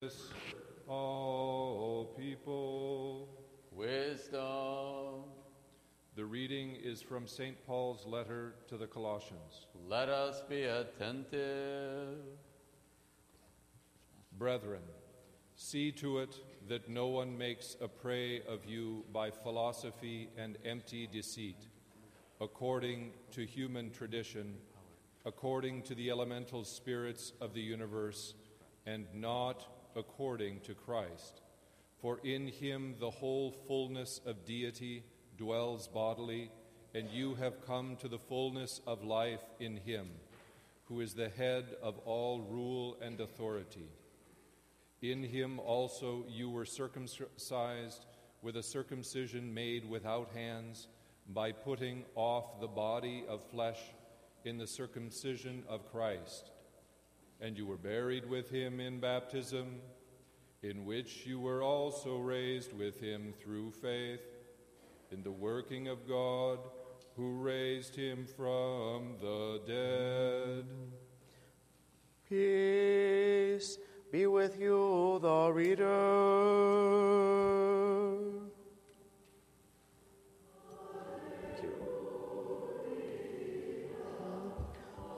This, all people. Wisdom. The reading is from St. Paul's letter to the Colossians. Let us be attentive. Brethren, see to it that no one makes a prey of you by philosophy and empty deceit, according to human tradition, according to the elemental spirits of the universe, and not according to Christ. For in him the whole fullness of deity dwells bodily, and you have come to the fullness of life in him, who is the head of all rule and authority. In him also you were circumcised with a circumcision made without hands, by putting off the body of flesh in the circumcision of Christ and you were buried with him in baptism, in which you were also raised with him through faith in the working of God who raised him from the dead. Peace be with you, the reader.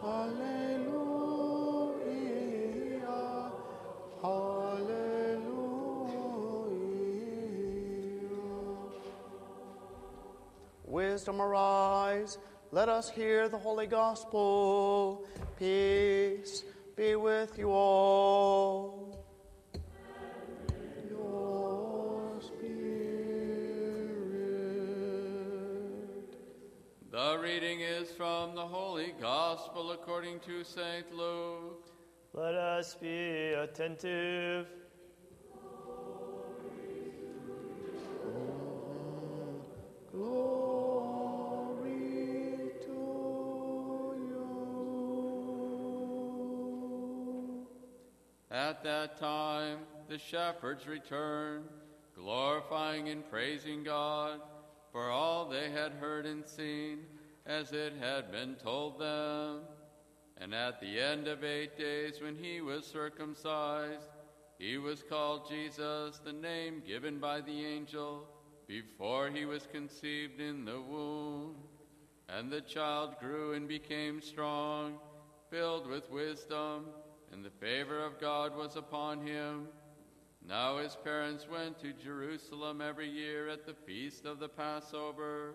Thank you. Wisdom arise. Let us hear the holy gospel. Peace be with you all. Your spirit. The reading is from the Holy Gospel according to St. Luke. Let us be attentive. That time, the shepherds returned, glorifying and praising God for all they had heard and seen, as it had been told them. And at the end of eight days, when he was circumcised, he was called Jesus, the name given by the angel before he was conceived in the womb. And the child grew and became strong, filled with wisdom, and the favor of God was upon him. Now his parents went to Jerusalem every year at the feast of the Passover.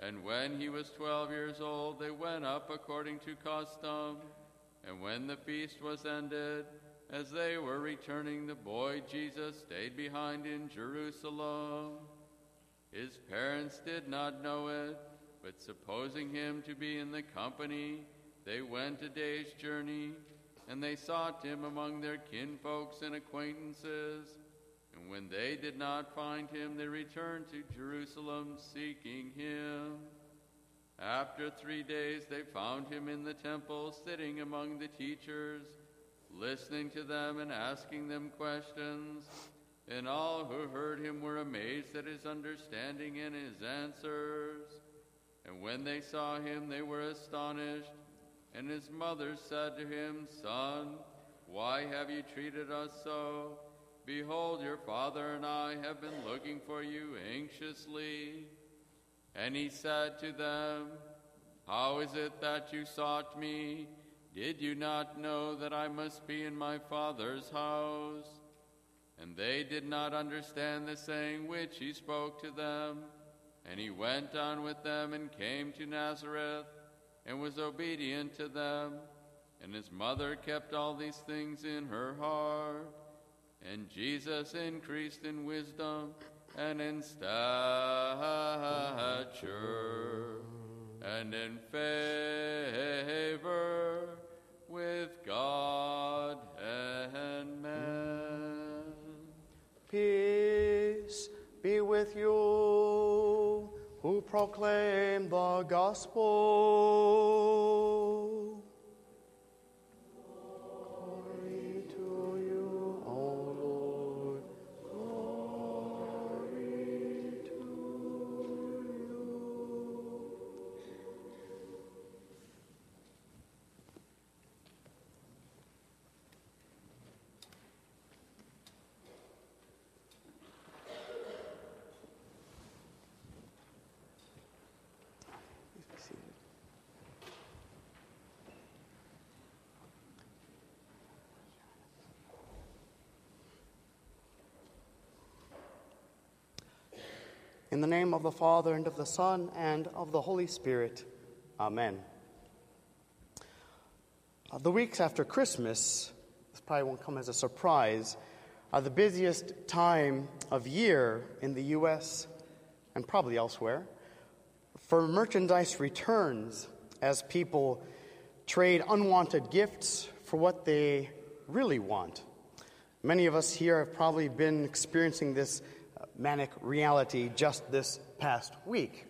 And when he was twelve years old, they went up according to custom. And when the feast was ended, as they were returning, the boy Jesus stayed behind in Jerusalem. His parents did not know it, but supposing him to be in the company, they went a day's journey, and they sought him among their kinfolks and acquaintances. And when they did not find him, they returned to Jerusalem seeking him. After three days, they found him in the temple, sitting among the teachers, listening to them and asking them questions. And all who heard him were amazed at his understanding and his answers. And when they saw him, they were astonished. And his mother said to him, Son, why have you treated us so? Behold, your father and I have been looking for you anxiously. And he said to them, How is it that you sought me? Did you not know that I must be in my father's house? And they did not understand the saying which he spoke to them. And he went on with them and came to Nazareth and was obedient to them. And his mother kept all these things in her heart. And Jesus increased in wisdom and in stature and in favor with God and man. Peace be with you who proclaim the gospel. In the name of the Father, and of the Son, and of the Holy Spirit. Amen. Uh, the weeks after Christmas, this probably won't come as a surprise, are the busiest time of year in the U.S. and probably elsewhere for merchandise returns as people trade unwanted gifts for what they really want. Many of us here have probably been experiencing this manic reality just this past week.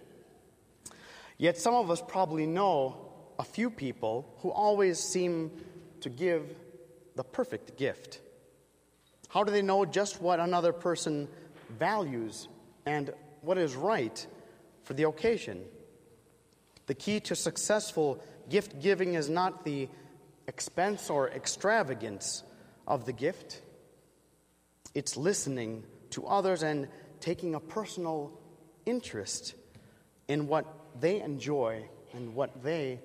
Yet some of us probably know a few people who always seem to give the perfect gift. How do they know just what another person values and what is right for the occasion? The key to successful gift giving is not the expense or extravagance of the gift, it's listening to others and taking a personal interest in what they enjoy and what they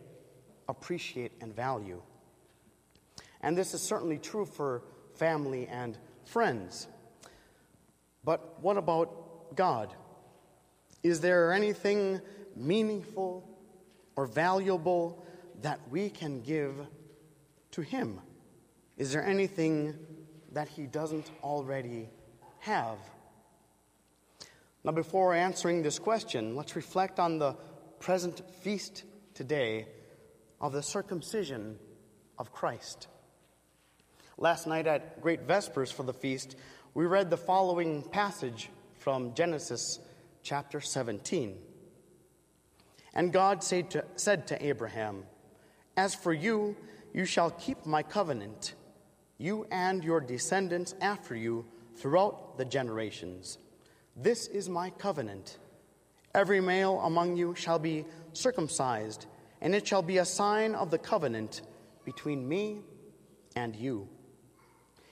appreciate and value. And this is certainly true for family and friends. But what about God? Is there anything meaningful or valuable that we can give to Him? Is there anything that he doesn't already have? Now, before answering this question, let's reflect on the present feast today of the circumcision of Christ. Last night at Great Vespers for the feast, we read the following passage from Genesis chapter 17. And God said to, said to Abraham, As for you, you shall keep my covenant you and your descendants after you throughout the generations. This is my covenant. Every male among you shall be circumcised, and it shall be a sign of the covenant between me and you.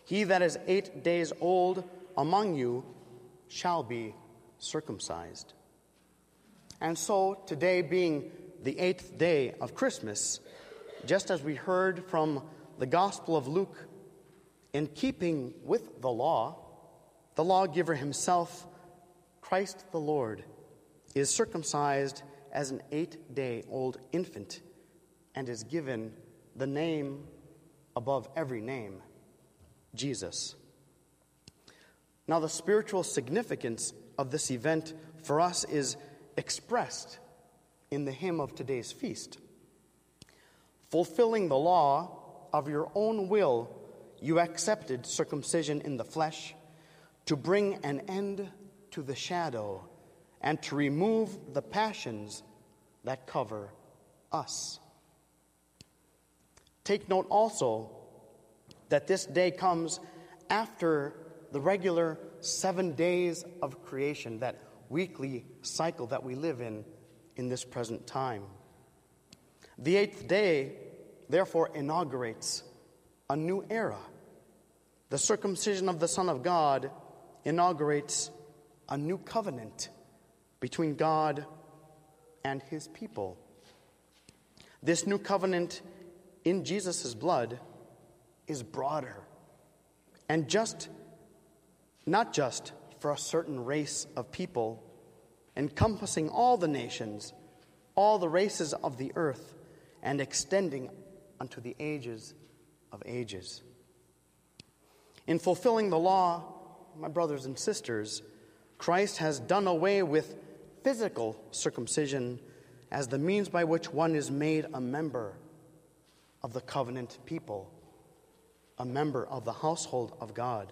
He that is eight days old among you shall be circumcised. And so, today being the eighth day of Christmas, just as we heard from the Gospel of Luke in keeping with the law, the lawgiver himself, Christ the Lord, is circumcised as an eight day old infant and is given the name above every name Jesus. Now, the spiritual significance of this event for us is expressed in the hymn of today's feast. Fulfilling the law of your own will you accepted circumcision in the flesh to bring an end to the shadow and to remove the passions that cover us. Take note also that this day comes after the regular seven days of creation, that weekly cycle that we live in in this present time. The eighth day, therefore, inaugurates a new era. The circumcision of the Son of God inaugurates a new covenant between God and his people. This new covenant in Jesus' blood is broader and just not just for a certain race of people, encompassing all the nations, all the races of the earth, and extending unto the ages of ages. In fulfilling the law, my brothers and sisters, Christ has done away with physical circumcision as the means by which one is made a member of the covenant people, a member of the household of God.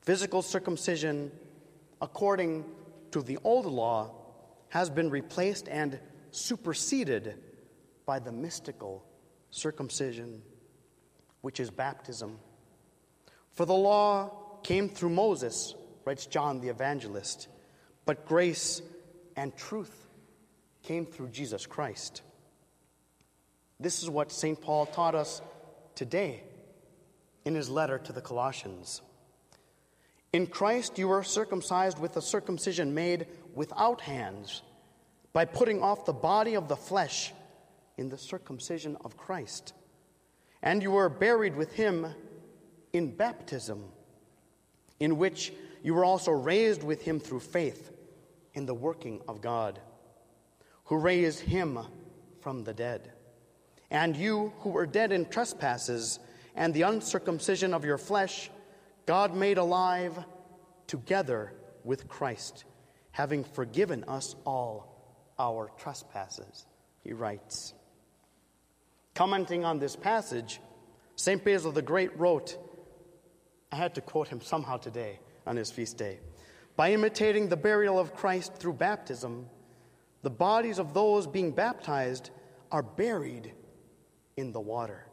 Physical circumcision, according to the old law, has been replaced and superseded by the mystical circumcision which is baptism. For the law came through Moses, writes John the evangelist, but grace and truth came through Jesus Christ. This is what St. Paul taught us today in his letter to the Colossians. In Christ you were circumcised with a circumcision made without hands, by putting off the body of the flesh in the circumcision of Christ and you were buried with him in baptism, in which you were also raised with him through faith in the working of God, who raised him from the dead. And you who were dead in trespasses and the uncircumcision of your flesh, God made alive together with Christ, having forgiven us all our trespasses, he writes. Commenting on this passage, St. Basil the Great wrote, I had to quote him somehow today on his feast day. By imitating the burial of Christ through baptism, the bodies of those being baptized are buried in the water.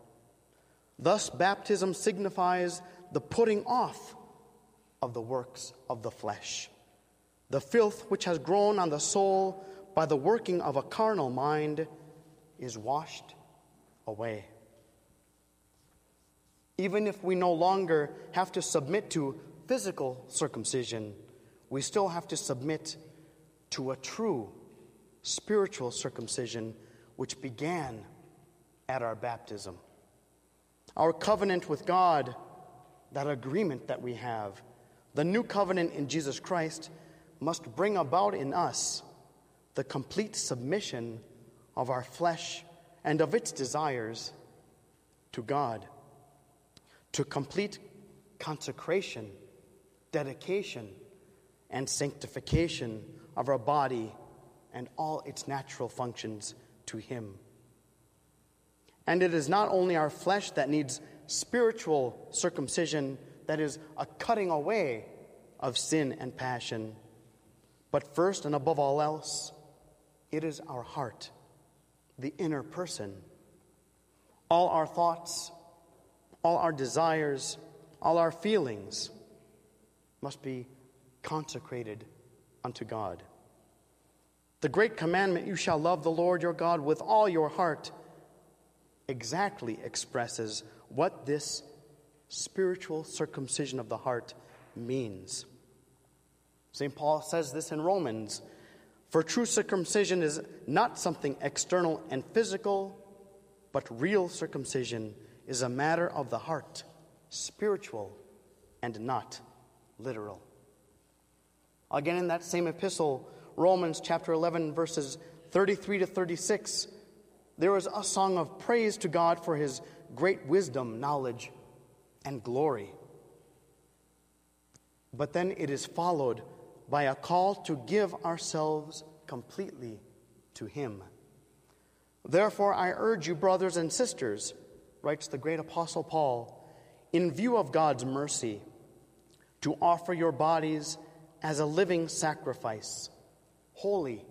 Thus, baptism signifies the putting off of the works of the flesh, the filth which has grown on the soul by the working of a carnal mind is washed away. Even if we no longer have to submit to physical circumcision, we still have to submit to a true spiritual circumcision which began at our baptism. Our covenant with God, that agreement that we have, the new covenant in Jesus Christ, must bring about in us the complete submission of our flesh and of its desires to God, to complete consecration, dedication, and sanctification of our body and all its natural functions to Him. And it is not only our flesh that needs spiritual circumcision, that is, a cutting away of sin and passion, but first and above all else, it is our heart, the inner person. All our thoughts, all our desires, all our feelings must be consecrated unto God. The great commandment, you shall love the Lord your God with all your heart, exactly expresses what this spiritual circumcision of the heart means. St. Paul says this in Romans For true circumcision is not something external and physical, but real circumcision is a matter of the heart, spiritual and not literal. Again, in that same epistle, Romans chapter 11, verses 33 to 36, there is a song of praise to God for his great wisdom, knowledge, and glory. But then it is followed by a call to give ourselves completely to him. Therefore, I urge you, brothers and sisters, writes the great apostle Paul, in view of God's mercy, to offer your bodies as a living sacrifice, holy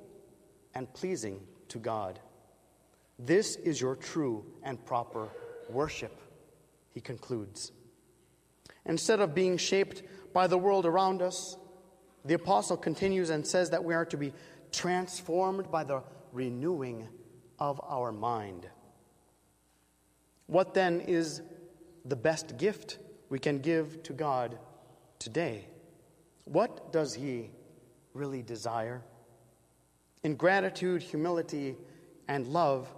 and pleasing to God. This is your true and proper worship, he concludes. Instead of being shaped by the world around us, the apostle continues and says that we are to be transformed by the renewing of our mind. What then is the best gift we can give to God today? What does He really desire? In gratitude, humility, and love,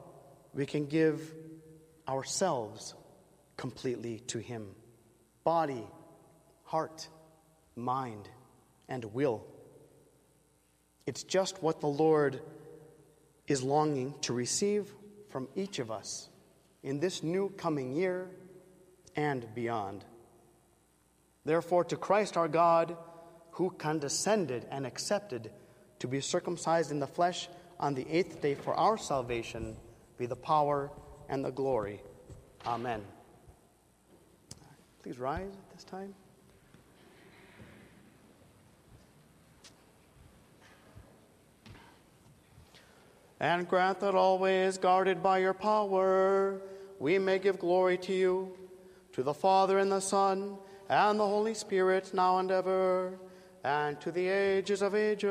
we can give ourselves completely to Him body, heart, mind, and will. It's just what the Lord is longing to receive from each of us in this new coming year and beyond. Therefore, to Christ our God, who condescended and accepted to be circumcised in the flesh on the eighth day for our salvation, be the power and the glory. Amen. Please rise at this time. And grant that always, guarded by your power, we may give glory to you, to the Father and the Son, and the Holy Spirit, now and ever and to the ages of ages.